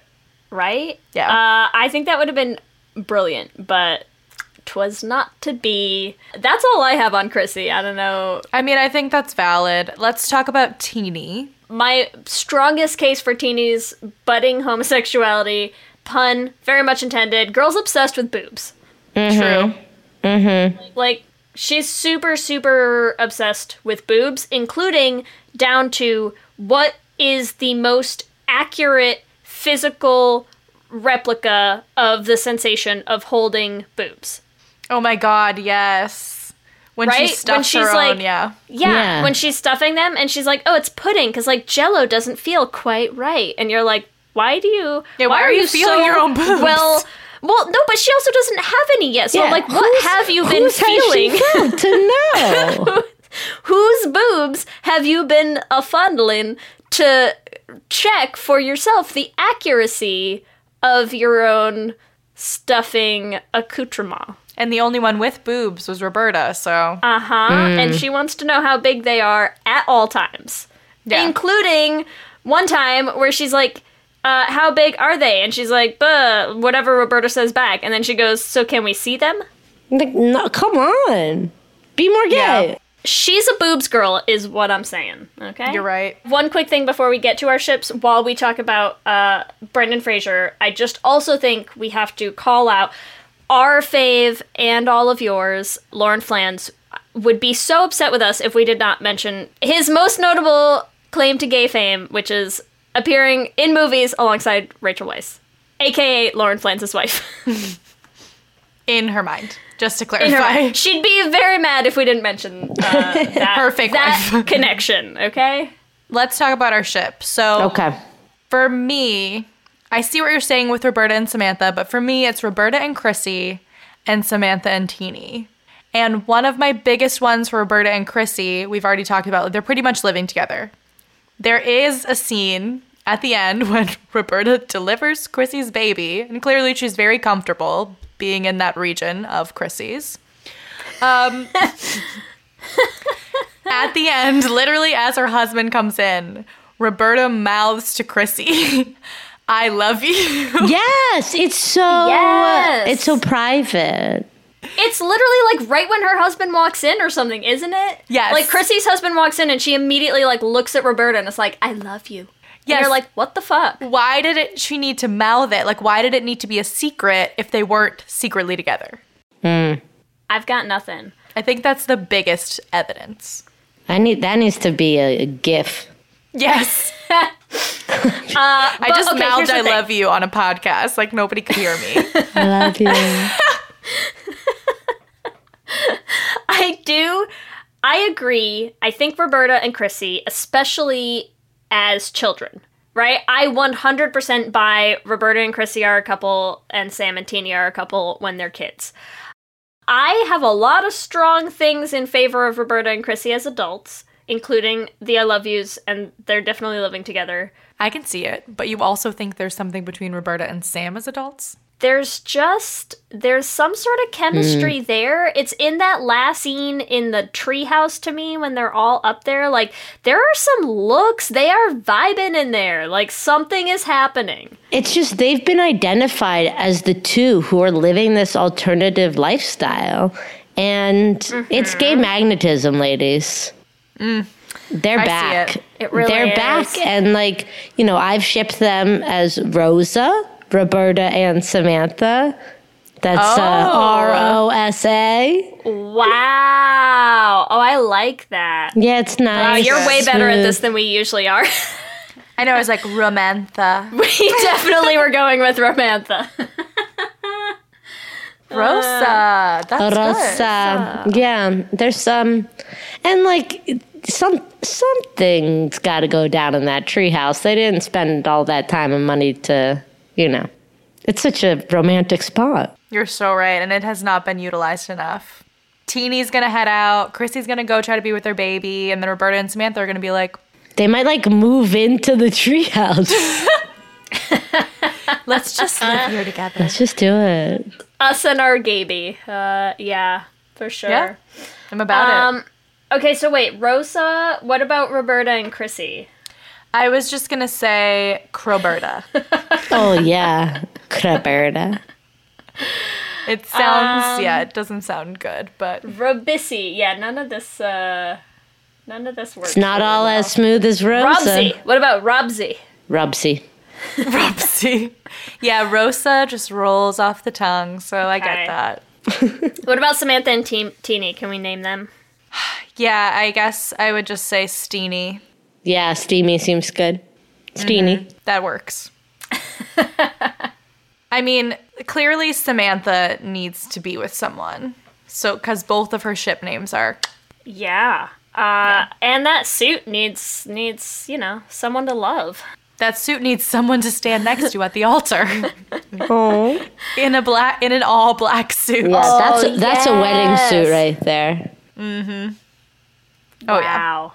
right? Yeah. Uh, I think that would have been brilliant, but twas not to be. That's all I have on Chrissy. I don't know. I mean, I think that's valid. Let's talk about Teeny. My strongest case for Teeny's budding homosexuality, pun very much intended, girls obsessed with boobs. True. Mhm. Like, she's super, super obsessed with boobs, including down to what is the most accurate physical replica of the sensation of holding boobs. Oh my god, yes. When Right? she When stuffs she's her like- own, yeah. Yeah, Yeah. when she's stuffing them and she's like, "Oh, it's pudding," because like Jello doesn't feel quite right, and you're like, "Why do you? Yeah, why are you feeling your own (laughs) boobs? Well, well, no, but she also doesn't have any yet. So I'm like, what whose- have you been whose has she feeling? to (laughs) know? (laughs) Whose boobs have you been a fondling to check for yourself the accuracy of your own stuffing accoutrement? And the only one with boobs was Roberta, so. Uh huh. And she wants to know how big they are at all times, Yeah. including one time where she's like, uh, "How big are they?" And she's like, "Buh," whatever Roberta says back, and then she goes, "So can we see them?" Like, no, come on. Be more gay. Yeah. She's a boobs girl, is what I'm saying. Okay, You're right. One quick thing before we get to our ships, while we talk about uh, Brendan Fraser, I just also think we have to call out our fave and all of yours, Lauren Flans, would be so upset with us if we did not mention his most notable claim to gay fame, which is appearing in movies alongside Rachel Weisz, aka Lauren Flans' wife. (laughs) In her mind, just to In her clarify. mind. She'd be very mad if we didn't mention uh, (laughs) that, Her fake that wife. (laughs) connection, okay? Let's talk about our ship. So, Okay. for me, I see what you're saying with Roberta and Samantha, but for me, it's Roberta and Chrissy and Samantha and Teeny. And one of my biggest ones for Roberta and Chrissy, we've already talked about, they're pretty much living together. There is a scene at the end (laughs) when Roberta delivers Chrissy's baby, and clearly she's very comfortable being in that region of Chrissy's. Um, (laughs) at the end, literally as her husband comes in, Roberta mouths to Chrissy, (laughs) I love you. (laughs) Yes, it's so Yes. it's so private. It's literally like right when her husband walks in or something, isn't it? Yes. Like Chrissy's husband walks in and she immediately like looks at Roberta and it's like, I love you. Yes. And you're like, what the fuck? Why did it she need to mouth it? Like why did it need to be a secret if they weren't secretly together? Hmm. I've got nothing. I think that's the biggest evidence. I need that needs to be a, a gif. Yes. (laughs) Uh, I just okay, mouthed I love you on a podcast. Like nobody could hear me. I (laughs) love you. (laughs) I do. I agree. I think Roberta and Chrissy, especially as children, right? I 100% buy Roberta and Chrissy are a couple and Sam and Teeny are a couple when they're kids. I have a lot of strong things in favor of Roberta and Chrissy as adults, including the I love yous, and they're definitely living together. I can see it, but you also think there's something between Roberta and Sam as adults? There's just there's some sort of chemistry mm. there. It's in that last scene in the treehouse to me when they're all up there. Like there are some looks. They are vibing in there. Like something is happening. It's just they've been identified as the two who are living this alternative lifestyle. And it's gay mm-hmm. magnetism, ladies. They're Mm-hmm. I see back. it. It really They're is. back. And, like, you know, I've shipped them as Rosa, Roberta, and Samantha. That's uh, Oh. R O S A. Wow. Oh, I like that. Yeah, it's Wow, nice. you're way better at this than we usually are. (laughs) I know, I was like, Romantha. (laughs) we definitely were going with Romantha. (laughs) Rosa. Uh, That's good. Yeah, there's some, and like some something's got to go down in that treehouse. They didn't spend all that time and money to, you know, it's such a romantic spot. You're so right, and it has not been utilized enough. Teeny's gonna head out. Chrissy's gonna go try to be with her baby, and then Roberta and Samantha are gonna be like, They might like move into the treehouse. (laughs) "Let's just live here together." Let's just do it. Us and our Gaby. Uh, yeah, for sure. Yeah, I'm about it. Um, okay, so wait, Rosa. What about Roberta and Chrissy? I was just gonna say Croberta. (laughs) Oh yeah, Roberta. It sounds, Um, yeah, it doesn't sound good, but Robissy. Yeah, none of this. Uh, none of this works. It's not really all well. as smooth as Rosa. Robsy. What about Robsy? Robsy. (laughs) (laughs) Robsy. yeah, Rosa just rolls off the tongue, so I get that. (laughs) What about Samantha and Team Teeny? Can we name them? (sighs) Yeah, I guess I would just say Steeny. Yeah, steamy seems good. Steeny. That works. I mean, clearly Samantha needs to be with someone. So, because both of her ship names are. Yeah. Uh, and that suit needs needs you know someone to love. That suit needs someone to stand next to you at the altar (laughs) Oh. in a black, in an all black suit. Yeah, that's Oh, that's a wedding suit right there. Mhm. Oh yeah. wow.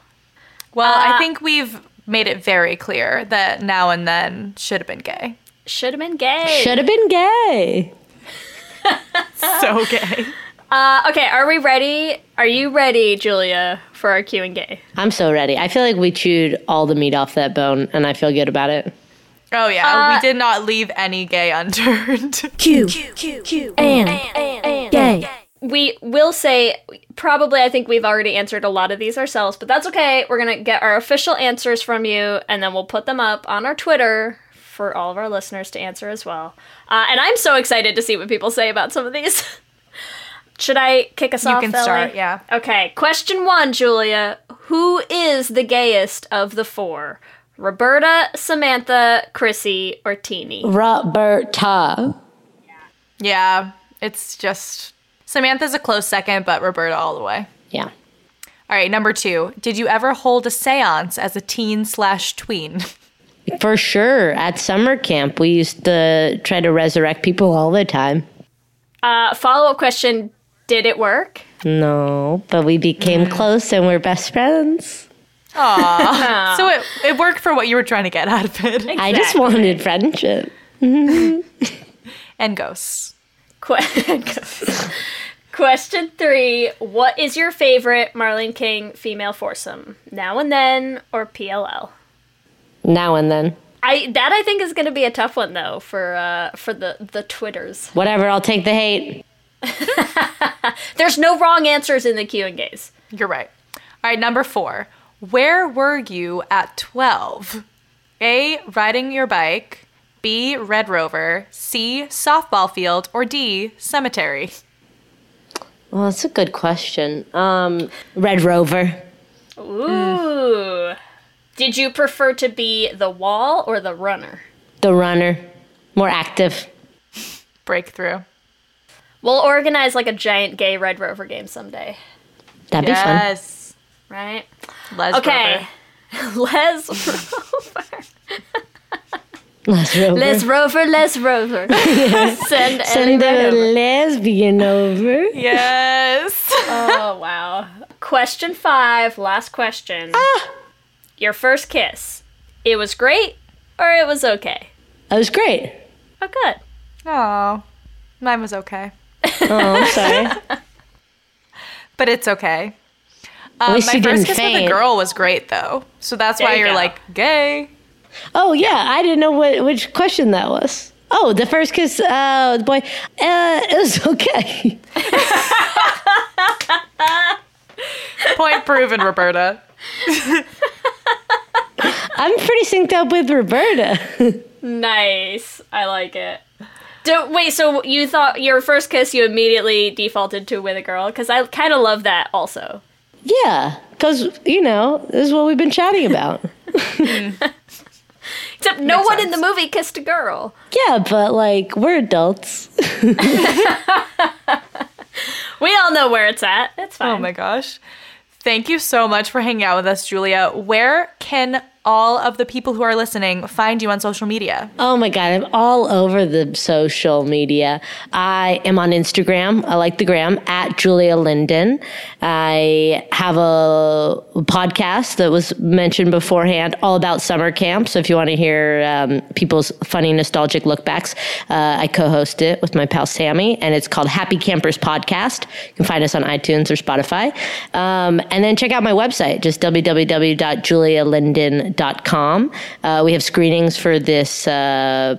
Well, Uh, I think we've made it very clear that now and then should have been gay. Should have been gay. Should have been gay. (laughs) (laughs) So gay. Uh, okay, are we ready? Are you ready, Julia, for our Q and gay? I'm so ready. I feel like we chewed all the meat off that bone, and I feel good about it. Oh yeah, Uh, we did not leave any gay unturned. (laughs) Q, Q, Q, and, gay. We will say probably. I think we've already answered a lot of these ourselves, but that's okay. We're gonna get our official answers from you, and then we'll put them up on our Twitter for all of our listeners to answer as well. Uh, and I'm so excited to see what people say about some of these. (laughs) Should I kick us You off? can Ellie? start, yeah. Okay. Question one, Julia. Who is the gayest of the four? Roberta, Samantha, Chrissy, or Teeny? Roberta. yeah, it's just Samantha's a close second, but Roberta all the way. Yeah. All right, number two. Did you ever hold a séance as a teen slash tween? (laughs) For sure. At summer camp, we used to try to resurrect people all the time. Uh, Follow up question: Did it work? No, but we became close and we're best friends. Aw. (laughs) so it, it worked for what you were trying to get out of it. I just wanted friendship. (laughs) And ghosts. Que- (laughs) Question three: What is your favorite Marlene King female foursome? Now and then, or PLL? Now and then. I that I think is going to be a tough one though for uh, for the the twitters. Whatever, I'll take the hate. (laughs) There's no wrong answers in the Q and Gays. You're right. All right, number four. Where were you at 12? A. Riding your bike. B. Red Rover. C. Softball field. Or D. Cemetery. Well, that's a good question. Um, Red Rover. Ooh. Did you prefer to be the wall or the runner? The runner. More active. Breakthrough. We'll organize like a giant gay Red Rover game someday, That'd be fun. yes. right? Les Okay. Rover. (laughs) Les Rover. Les Rover. Les Rover, Les Rover. (laughs) Send, Send Ellie a over. lesbian over. Yes. (laughs) Oh, wow. question five, last question. Ah. Your first kiss. It was great or it was okay? It was great. Oh, good. Oh, mine was okay, Oh, I'm (laughs) sorry. but it's okay. At Um, least my you first didn't kiss with a girl was great though, so that's There why you you're go. like gay. Oh yeah, I didn't know what which question that was. Oh, the first kiss, uh, the boy, uh, it was (laughs) okay. (laughs) Point proven, Roberta. I'm pretty synced up with Roberta. Nice. I like it. Do, wait, so you thought your first kiss you immediately defaulted to with a girl? Because I kind of love that also. yeah, because you know this is what we've been chatting about. (laughs) (laughs) Except no one in the movie kissed a girl. yeah, but like we're adults. (laughs) We all know where it's at. It's oh fine. Oh my gosh. Thank you so much for hanging out with us, Julia. Where can all of the people who are listening find you on social media? Oh my God, I'm all over the social media. I am on Instagram. I like the gram at Julia Lindon. I have a podcast that was mentioned beforehand all about summer camp. So if you want to hear um, people's funny, nostalgic lookbacks, uh, I co host it with my pal Sammy, and it's called Happy Campers Podcast. You can find us on iTunes or Spotify. Um, and then check out my website, just www.julialindon.com. Uh, we have screenings for this. Uh,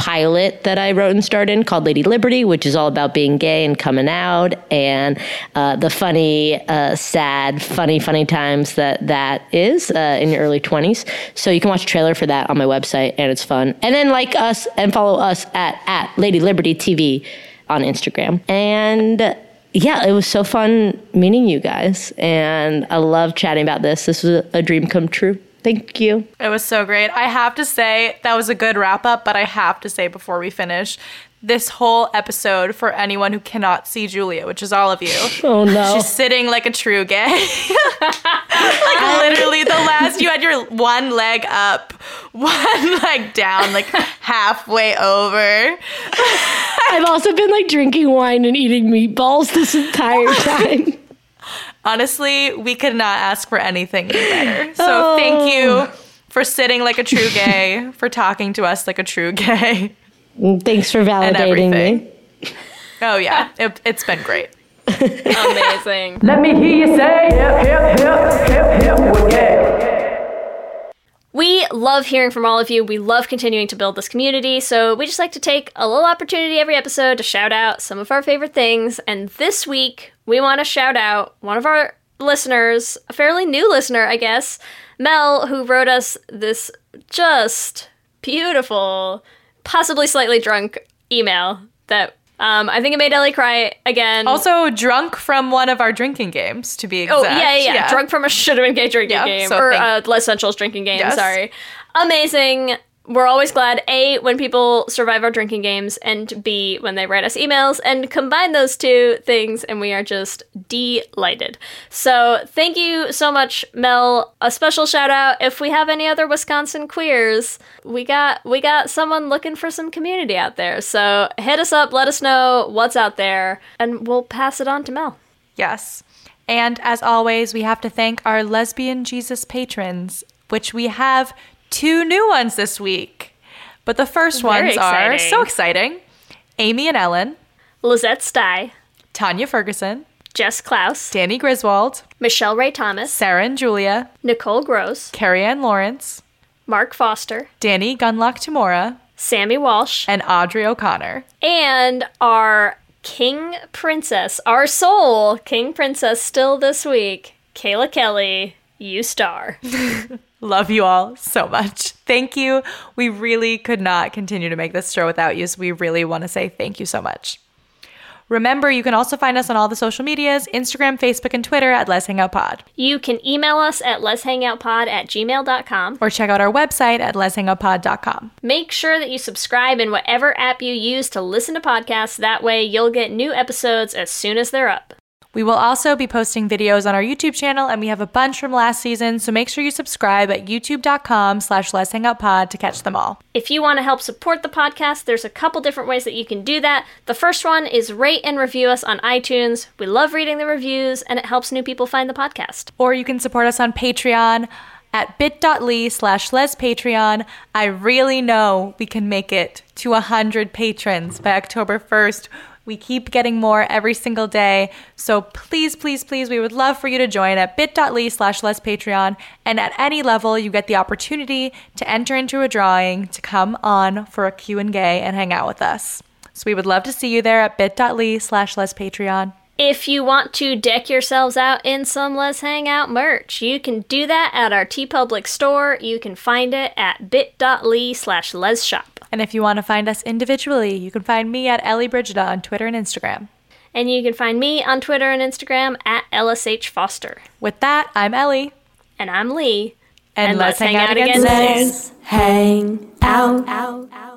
pilot that I wrote and starred in called Lady Liberty, which is all about being gay and coming out and uh, the funny, uh, sad, funny, funny times that that is uh, in your early 20s. So you can watch a trailer for that on my website and it's fun. And then like us and follow us at, at Lady Liberty TV on Instagram. And yeah, it was so fun meeting you guys. And I love chatting about this. This was a dream come true. Thank you. It was so great. I have to say, that was a good wrap up, but I have to say before we finish, this whole episode for anyone who cannot see Julia, which is all of you. (laughs) Oh no. She's sitting like a true gay. (laughs) like literally the last you had your one leg up, (laughs) one leg down, like halfway over. I've also been like drinking wine and eating meatballs this entire time. Honestly, we could not ask for anything better. So thank you for sitting like a true gay, for talking to us like a true gay. Thanks for validating me. Oh yeah, it, it's been great. Amazing. Let me hear you say hip, hip, hip, hip, hip, we're gay. We love hearing from all of you. We love continuing to build this community. So we just like to take a little opportunity every episode to shout out some of our favorite things. And this week, we want to shout out one of our listeners, a fairly new listener, I guess, Mel, who wrote us this just beautiful, possibly slightly drunk email that um, I think it made Ellie cry again. Also drunk from one of our drinking games, to be exact. Oh yeah, yeah, yeah. Drunk from a should have been gay drinking Yeah, game so or thank- uh, Les Essentials drinking game. Yes. Sorry, amazing. We're always glad a when people survive our drinking games, and b when they write us emails, and combine those two things, and we are just delighted. So thank you so much, Mel. A special shout out if we have any other Wisconsin queers. We got we got someone looking for some community out there. So hit us up, let us know what's out there, and we'll pass it on to Mel. Yes. And as always, we have to thank our lesbian Jesus patrons, which we have two new ones this week. But the first Very ones are so exciting. Amy and Ellen, Lizette Stye, Tanya Ferguson, Jess Klaus, Danny Griswold, Michelle Ray Thomas, Sarah and Julia, Nicole Gross, Carrie Ann Lawrence, Mark Foster, Danny Gunlock Tamora, Sammy Walsh, and Audrey O'Connor. and our King Princess, our soul King Princess still this week, Kayla Kelly, you star. (laughs) Love you all so much. Thank you. We really could not continue to make this show without you, so we really want to say thank you so much. Remember, you can also find us on all the social medias Instagram, Facebook, and Twitter at Let's Pod. You can email us at lezhangoutpod at gmail.com. Or check out our website at lezhangoutpod.com. Make sure that you subscribe in whatever app you use to listen to podcasts. That way, you'll get new episodes as soon as they're up. We will also be posting videos on our YouTube channel, and we have a bunch from last season, so make sure you subscribe at youtube.com slash lezhangoutpod to catch them all. If you want to help support the podcast, there's a couple different ways that you can do that. The first one is rate and review us on iTunes. We love reading the reviews, and it helps new people find the podcast. Or you can support us on Patreon at bit.ly slash lespatreon. I really know we can make it to 100 patrons by October 1st. We keep getting more every single day. So please, please, please, we would love for you to join at bit.ly slash lespatreon. And at any level, you get the opportunity to enter into a drawing to come on for a Q&A and hang out with us. So we would love to see you there at bit.ly slash lespatreon. If you want to deck yourselves out in some Lez Hang Out merch, you can do that at our TeePublic store. You can find it at bit.ly slash lesshop. And if you want to find us individually, you can find me at Ellie Brigida on Twitter and Instagram. And you can find me on Twitter and Instagram at LSH Foster. With that, I'm Ellie. And I'm Leigh. And, let's, hang, out, again soon. Let's hang out. out, out.